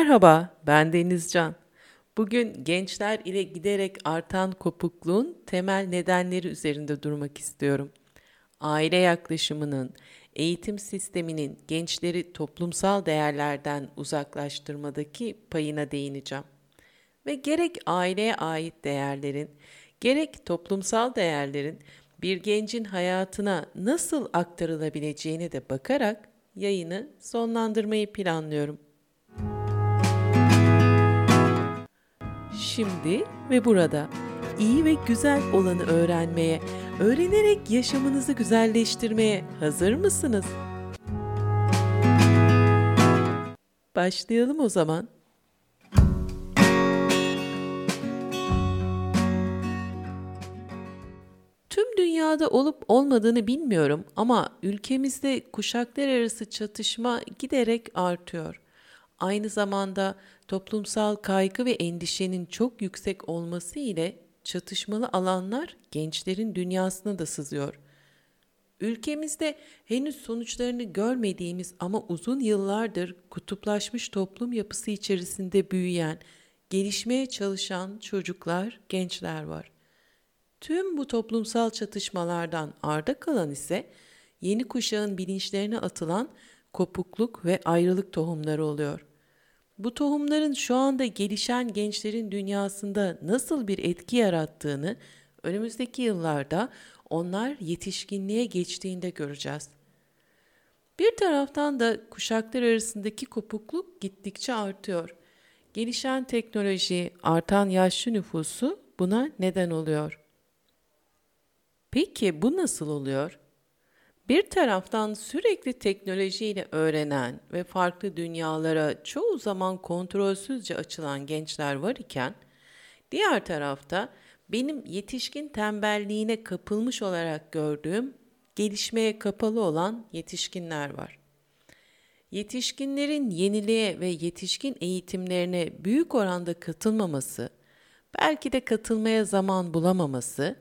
Merhaba, ben Denizcan. Bugün gençler ile giderek artan kopukluğun temel nedenleri üzerinde durmak istiyorum. Aile yaklaşımının, eğitim sisteminin gençleri toplumsal değerlerden uzaklaştırmadaki payına değineceğim. Ve gerek aileye ait değerlerin, gerek toplumsal değerlerin bir gencin hayatına nasıl aktarılabileceğine de bakarak yayını sonlandırmayı planlıyorum. Şimdi ve burada iyi ve güzel olanı öğrenmeye, öğrenerek yaşamınızı güzelleştirmeye hazır mısınız? Başlayalım o zaman. Tüm dünyada olup olmadığını bilmiyorum ama ülkemizde kuşaklar arası çatışma giderek artıyor. Aynı zamanda toplumsal kaygı ve endişenin çok yüksek olması ile çatışmalı alanlar gençlerin dünyasına da sızıyor. Ülkemizde henüz sonuçlarını görmediğimiz ama uzun yıllardır kutuplaşmış toplum yapısı içerisinde büyüyen, gelişmeye çalışan çocuklar, gençler var. Tüm bu toplumsal çatışmalardan arda kalan ise yeni kuşağın bilinçlerine atılan kopukluk ve ayrılık tohumları oluyor. Bu tohumların şu anda gelişen gençlerin dünyasında nasıl bir etki yarattığını önümüzdeki yıllarda onlar yetişkinliğe geçtiğinde göreceğiz. Bir taraftan da kuşaklar arasındaki kopukluk gittikçe artıyor. Gelişen teknoloji, artan yaşlı nüfusu buna neden oluyor. Peki bu nasıl oluyor? Bir taraftan sürekli teknolojiyle öğrenen ve farklı dünyalara çoğu zaman kontrolsüzce açılan gençler var iken, diğer tarafta benim yetişkin tembelliğine kapılmış olarak gördüğüm gelişmeye kapalı olan yetişkinler var. Yetişkinlerin yeniliğe ve yetişkin eğitimlerine büyük oranda katılmaması, belki de katılmaya zaman bulamaması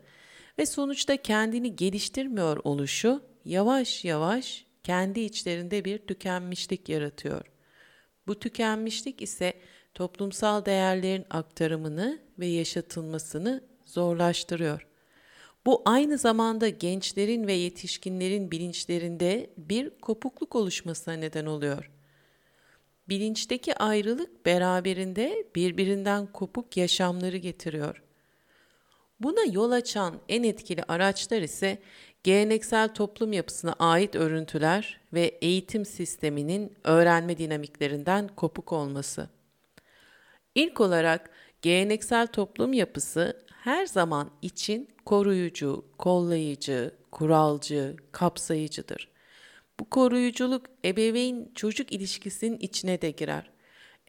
ve sonuçta kendini geliştirmiyor oluşu yavaş yavaş kendi içlerinde bir tükenmişlik yaratıyor. Bu tükenmişlik ise toplumsal değerlerin aktarımını ve yaşatılmasını zorlaştırıyor. Bu aynı zamanda gençlerin ve yetişkinlerin bilinçlerinde bir kopukluk oluşmasına neden oluyor. Bilinçteki ayrılık beraberinde birbirinden kopuk yaşamları getiriyor. Buna yol açan en etkili araçlar ise geleneksel toplum yapısına ait örüntüler ve eğitim sisteminin öğrenme dinamiklerinden kopuk olması. İlk olarak geleneksel toplum yapısı her zaman için koruyucu, kollayıcı, kuralcı, kapsayıcıdır. Bu koruyuculuk ebeveyn çocuk ilişkisinin içine de girer.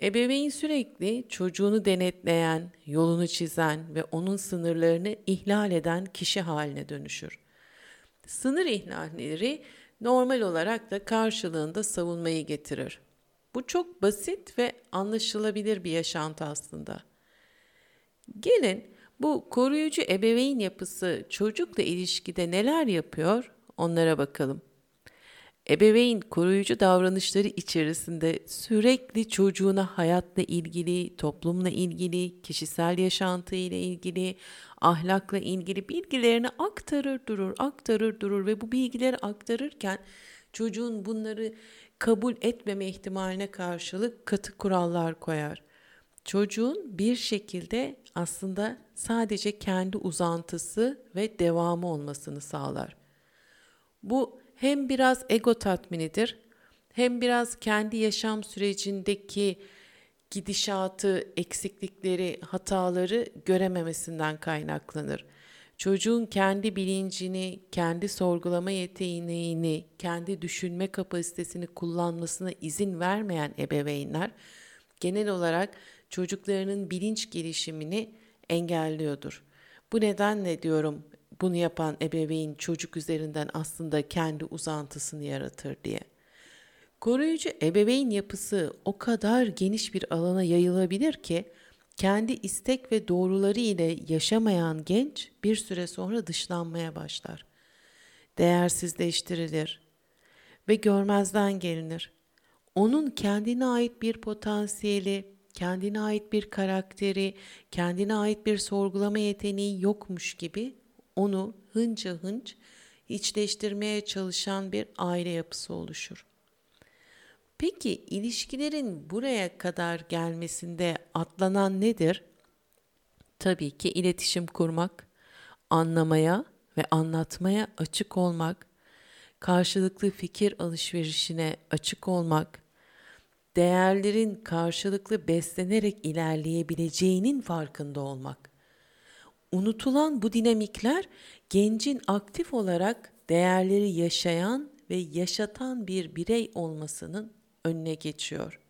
Ebeveyn sürekli çocuğunu denetleyen, yolunu çizen ve onun sınırlarını ihlal eden kişi haline dönüşür. Sınır ihlalleri normal olarak da karşılığında savunmayı getirir. Bu çok basit ve anlaşılabilir bir yaşantı aslında. Gelin bu koruyucu ebeveyn yapısı çocukla ilişkide neler yapıyor onlara bakalım. Ebeveyn koruyucu davranışları içerisinde sürekli çocuğuna hayatla ilgili, toplumla ilgili, kişisel yaşantı ile ilgili, ahlakla ilgili bilgilerini aktarır durur, aktarır durur ve bu bilgileri aktarırken çocuğun bunları kabul etmeme ihtimaline karşılık katı kurallar koyar. Çocuğun bir şekilde aslında sadece kendi uzantısı ve devamı olmasını sağlar. Bu hem biraz ego tatminidir, hem biraz kendi yaşam sürecindeki gidişatı, eksiklikleri, hataları görememesinden kaynaklanır. Çocuğun kendi bilincini, kendi sorgulama yeteneğini, kendi düşünme kapasitesini kullanmasına izin vermeyen ebeveynler genel olarak çocuklarının bilinç gelişimini engelliyordur. Bu nedenle diyorum bunu yapan ebeveyn çocuk üzerinden aslında kendi uzantısını yaratır diye. Koruyucu ebeveyn yapısı o kadar geniş bir alana yayılabilir ki kendi istek ve doğruları ile yaşamayan genç bir süre sonra dışlanmaya başlar. Değersizleştirilir ve görmezden gelinir. onun kendine ait bir potansiyeli, kendine ait bir karakteri, kendine ait bir sorgulama yeteneği yokmuş gibi onu hınca hınç içleştirmeye çalışan bir aile yapısı oluşur. Peki ilişkilerin buraya kadar gelmesinde atlanan nedir? Tabii ki iletişim kurmak, anlamaya ve anlatmaya açık olmak, karşılıklı fikir alışverişine açık olmak, değerlerin karşılıklı beslenerek ilerleyebileceğinin farkında olmak. Unutulan bu dinamikler gencin aktif olarak değerleri yaşayan ve yaşatan bir birey olmasının önüne geçiyor.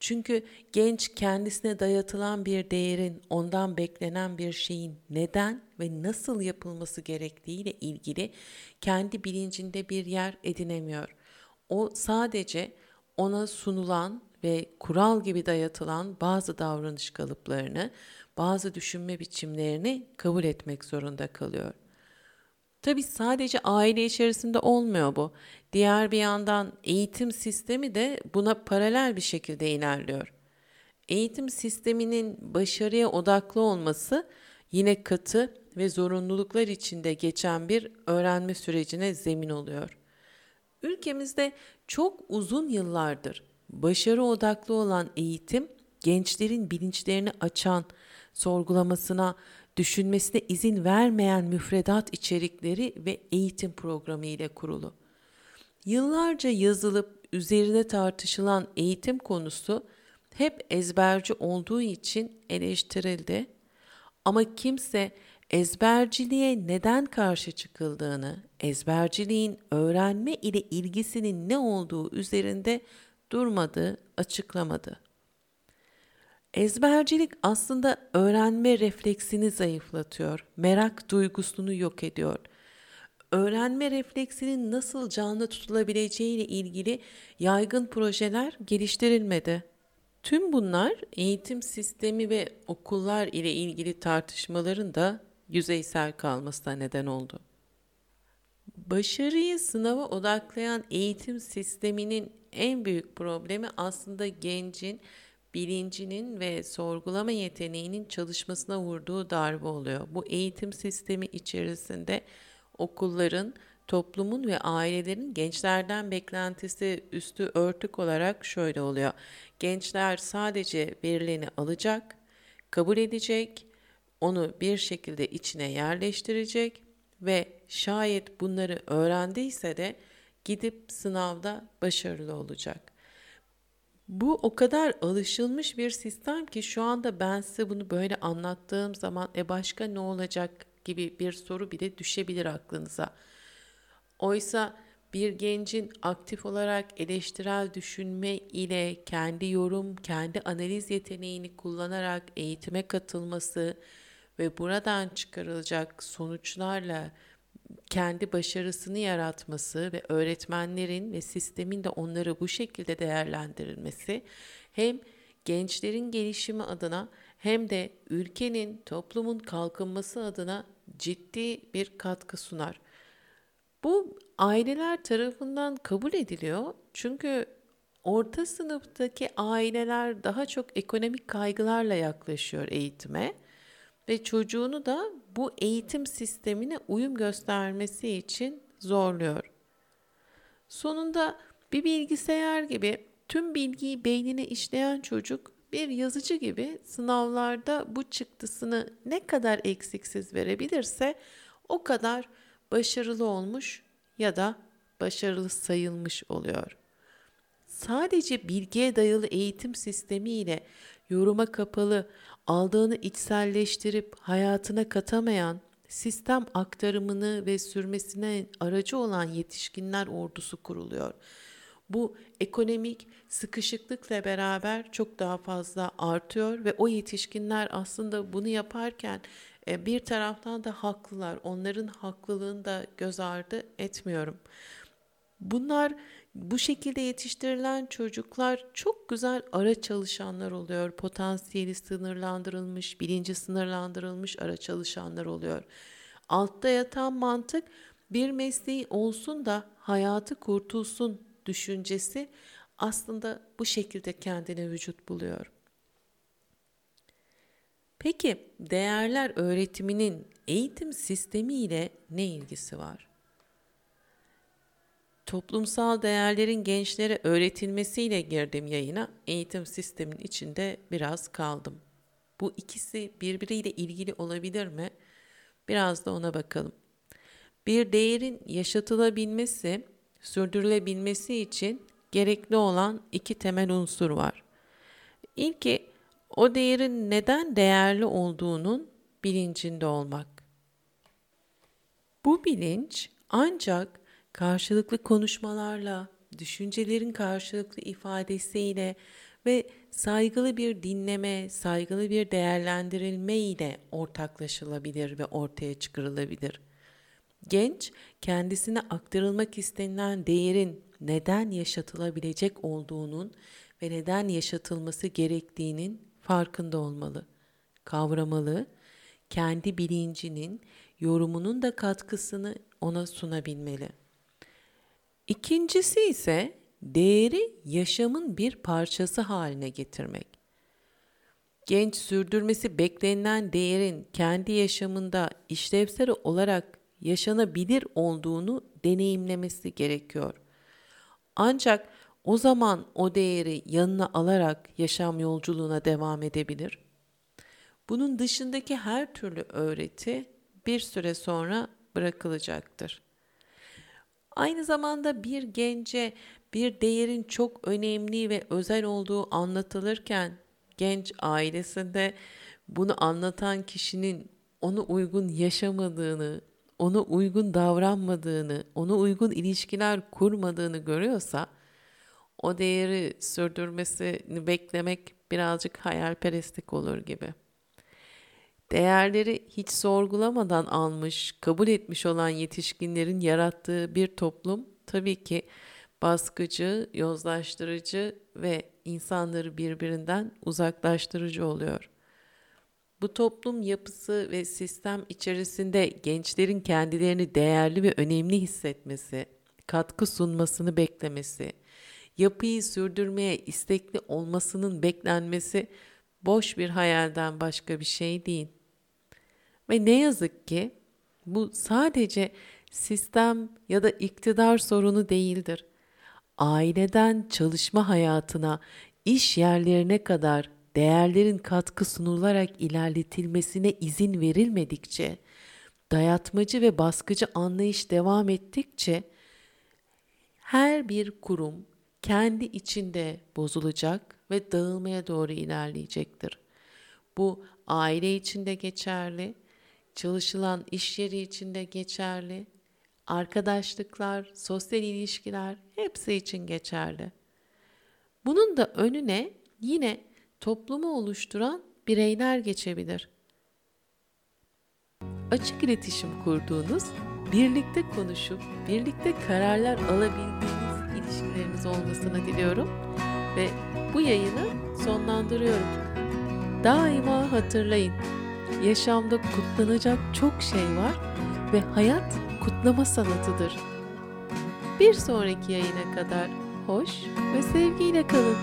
Çünkü genç kendisine dayatılan bir değerin, ondan beklenen bir şeyin neden ve nasıl yapılması gerektiğiyle ilgili kendi bilincinde bir yer edinemiyor. O sadece ona sunulan ve kural gibi dayatılan bazı davranış kalıplarını, bazı düşünme biçimlerini kabul etmek zorunda kalıyor. Tabi sadece aile içerisinde olmuyor bu. Diğer bir yandan eğitim sistemi de buna paralel bir şekilde ilerliyor. Eğitim sisteminin başarıya odaklı olması yine katı ve zorunluluklar içinde geçen bir öğrenme sürecine zemin oluyor. Ülkemizde çok uzun yıllardır başarı odaklı olan eğitim gençlerin bilinçlerini açan, sorgulamasına, düşünmesine izin vermeyen müfredat içerikleri ve eğitim programı ile kurulu. Yıllarca yazılıp üzerine tartışılan eğitim konusu hep ezberci olduğu için eleştirildi. Ama kimse ezberciliğe neden karşı çıkıldığını, ezberciliğin öğrenme ile ilgisinin ne olduğu üzerinde durmadı, açıklamadı. Ezbercilik aslında öğrenme refleksini zayıflatıyor, merak duygusunu yok ediyor. Öğrenme refleksinin nasıl canlı tutulabileceği ile ilgili yaygın projeler geliştirilmedi. Tüm bunlar eğitim sistemi ve okullar ile ilgili tartışmaların da yüzeysel kalmasına neden oldu. Başarıyı sınava odaklayan eğitim sisteminin en büyük problemi aslında gencin bilincinin ve sorgulama yeteneğinin çalışmasına vurduğu darbe oluyor. Bu eğitim sistemi içerisinde okulların, toplumun ve ailelerin gençlerden beklentisi üstü örtük olarak şöyle oluyor. Gençler sadece verileni alacak, kabul edecek, onu bir şekilde içine yerleştirecek ve şayet bunları öğrendiyse de gidip sınavda başarılı olacak. Bu o kadar alışılmış bir sistem ki şu anda ben size bunu böyle anlattığım zaman e başka ne olacak gibi bir soru bile düşebilir aklınıza. Oysa bir gencin aktif olarak eleştirel düşünme ile kendi yorum, kendi analiz yeteneğini kullanarak eğitime katılması ve buradan çıkarılacak sonuçlarla kendi başarısını yaratması ve öğretmenlerin ve sistemin de onları bu şekilde değerlendirilmesi hem gençlerin gelişimi adına hem de ülkenin, toplumun kalkınması adına ciddi bir katkı sunar. Bu aileler tarafından kabul ediliyor. Çünkü orta sınıftaki aileler daha çok ekonomik kaygılarla yaklaşıyor eğitime ve çocuğunu da bu eğitim sistemine uyum göstermesi için zorluyor. Sonunda bir bilgisayar gibi tüm bilgiyi beynine işleyen çocuk bir yazıcı gibi sınavlarda bu çıktısını ne kadar eksiksiz verebilirse o kadar başarılı olmuş ya da başarılı sayılmış oluyor. Sadece bilgiye dayalı eğitim sistemi ile yoruma kapalı, aldığını içselleştirip hayatına katamayan, sistem aktarımını ve sürmesine aracı olan yetişkinler ordusu kuruluyor. Bu ekonomik sıkışıklıkla beraber çok daha fazla artıyor ve o yetişkinler aslında bunu yaparken e, bir taraftan da haklılar. Onların haklılığını da göz ardı etmiyorum. Bunlar bu şekilde yetiştirilen çocuklar çok güzel ara çalışanlar oluyor. Potansiyeli sınırlandırılmış, bilinci sınırlandırılmış ara çalışanlar oluyor. Altta yatan mantık bir mesleği olsun da hayatı kurtulsun düşüncesi aslında bu şekilde kendine vücut buluyor. Peki değerler öğretiminin eğitim sistemiyle ne ilgisi var? Toplumsal değerlerin gençlere öğretilmesiyle girdim yayına. Eğitim sistemin içinde biraz kaldım. Bu ikisi birbiriyle ilgili olabilir mi? Biraz da ona bakalım. Bir değerin yaşatılabilmesi, sürdürülebilmesi için gerekli olan iki temel unsur var. İlki o değerin neden değerli olduğunun bilincinde olmak. Bu bilinç ancak karşılıklı konuşmalarla, düşüncelerin karşılıklı ifadesiyle ve saygılı bir dinleme, saygılı bir değerlendirilme ile ortaklaşılabilir ve ortaya çıkarılabilir. Genç, kendisine aktarılmak istenilen değerin neden yaşatılabilecek olduğunun ve neden yaşatılması gerektiğinin farkında olmalı, kavramalı, kendi bilincinin, yorumunun da katkısını ona sunabilmeli. İkincisi ise değeri yaşamın bir parçası haline getirmek. Genç sürdürmesi beklenilen değerin kendi yaşamında işlevsel olarak yaşanabilir olduğunu deneyimlemesi gerekiyor. Ancak o zaman o değeri yanına alarak yaşam yolculuğuna devam edebilir. Bunun dışındaki her türlü öğreti bir süre sonra bırakılacaktır. Aynı zamanda bir gence bir değerin çok önemli ve özel olduğu anlatılırken genç ailesinde bunu anlatan kişinin onu uygun yaşamadığını, ona uygun davranmadığını, ona uygun ilişkiler kurmadığını görüyorsa o değeri sürdürmesini beklemek birazcık hayalperestlik olur gibi. Değerleri hiç sorgulamadan almış, kabul etmiş olan yetişkinlerin yarattığı bir toplum tabii ki baskıcı, yozlaştırıcı ve insanları birbirinden uzaklaştırıcı oluyor. Bu toplum yapısı ve sistem içerisinde gençlerin kendilerini değerli ve önemli hissetmesi, katkı sunmasını beklemesi, yapıyı sürdürmeye istekli olmasının beklenmesi boş bir hayalden başka bir şey değil. Ve ne yazık ki bu sadece sistem ya da iktidar sorunu değildir. Aileden çalışma hayatına, iş yerlerine kadar değerlerin katkı sunularak ilerletilmesine izin verilmedikçe, dayatmacı ve baskıcı anlayış devam ettikçe her bir kurum kendi içinde bozulacak ve dağılmaya doğru ilerleyecektir. Bu aile içinde geçerli, çalışılan iş yeri içinde geçerli, arkadaşlıklar, sosyal ilişkiler hepsi için geçerli. Bunun da önüne yine toplumu oluşturan bireyler geçebilir. Açık iletişim kurduğunuz, birlikte konuşup birlikte kararlar alabildiğiniz ilişkileriniz olmasını diliyorum ve bu yayını sonlandırıyorum. Daima hatırlayın, yaşamda kutlanacak çok şey var ve hayat kutlama sanatıdır. Bir sonraki yayına kadar hoş ve sevgiyle kalın.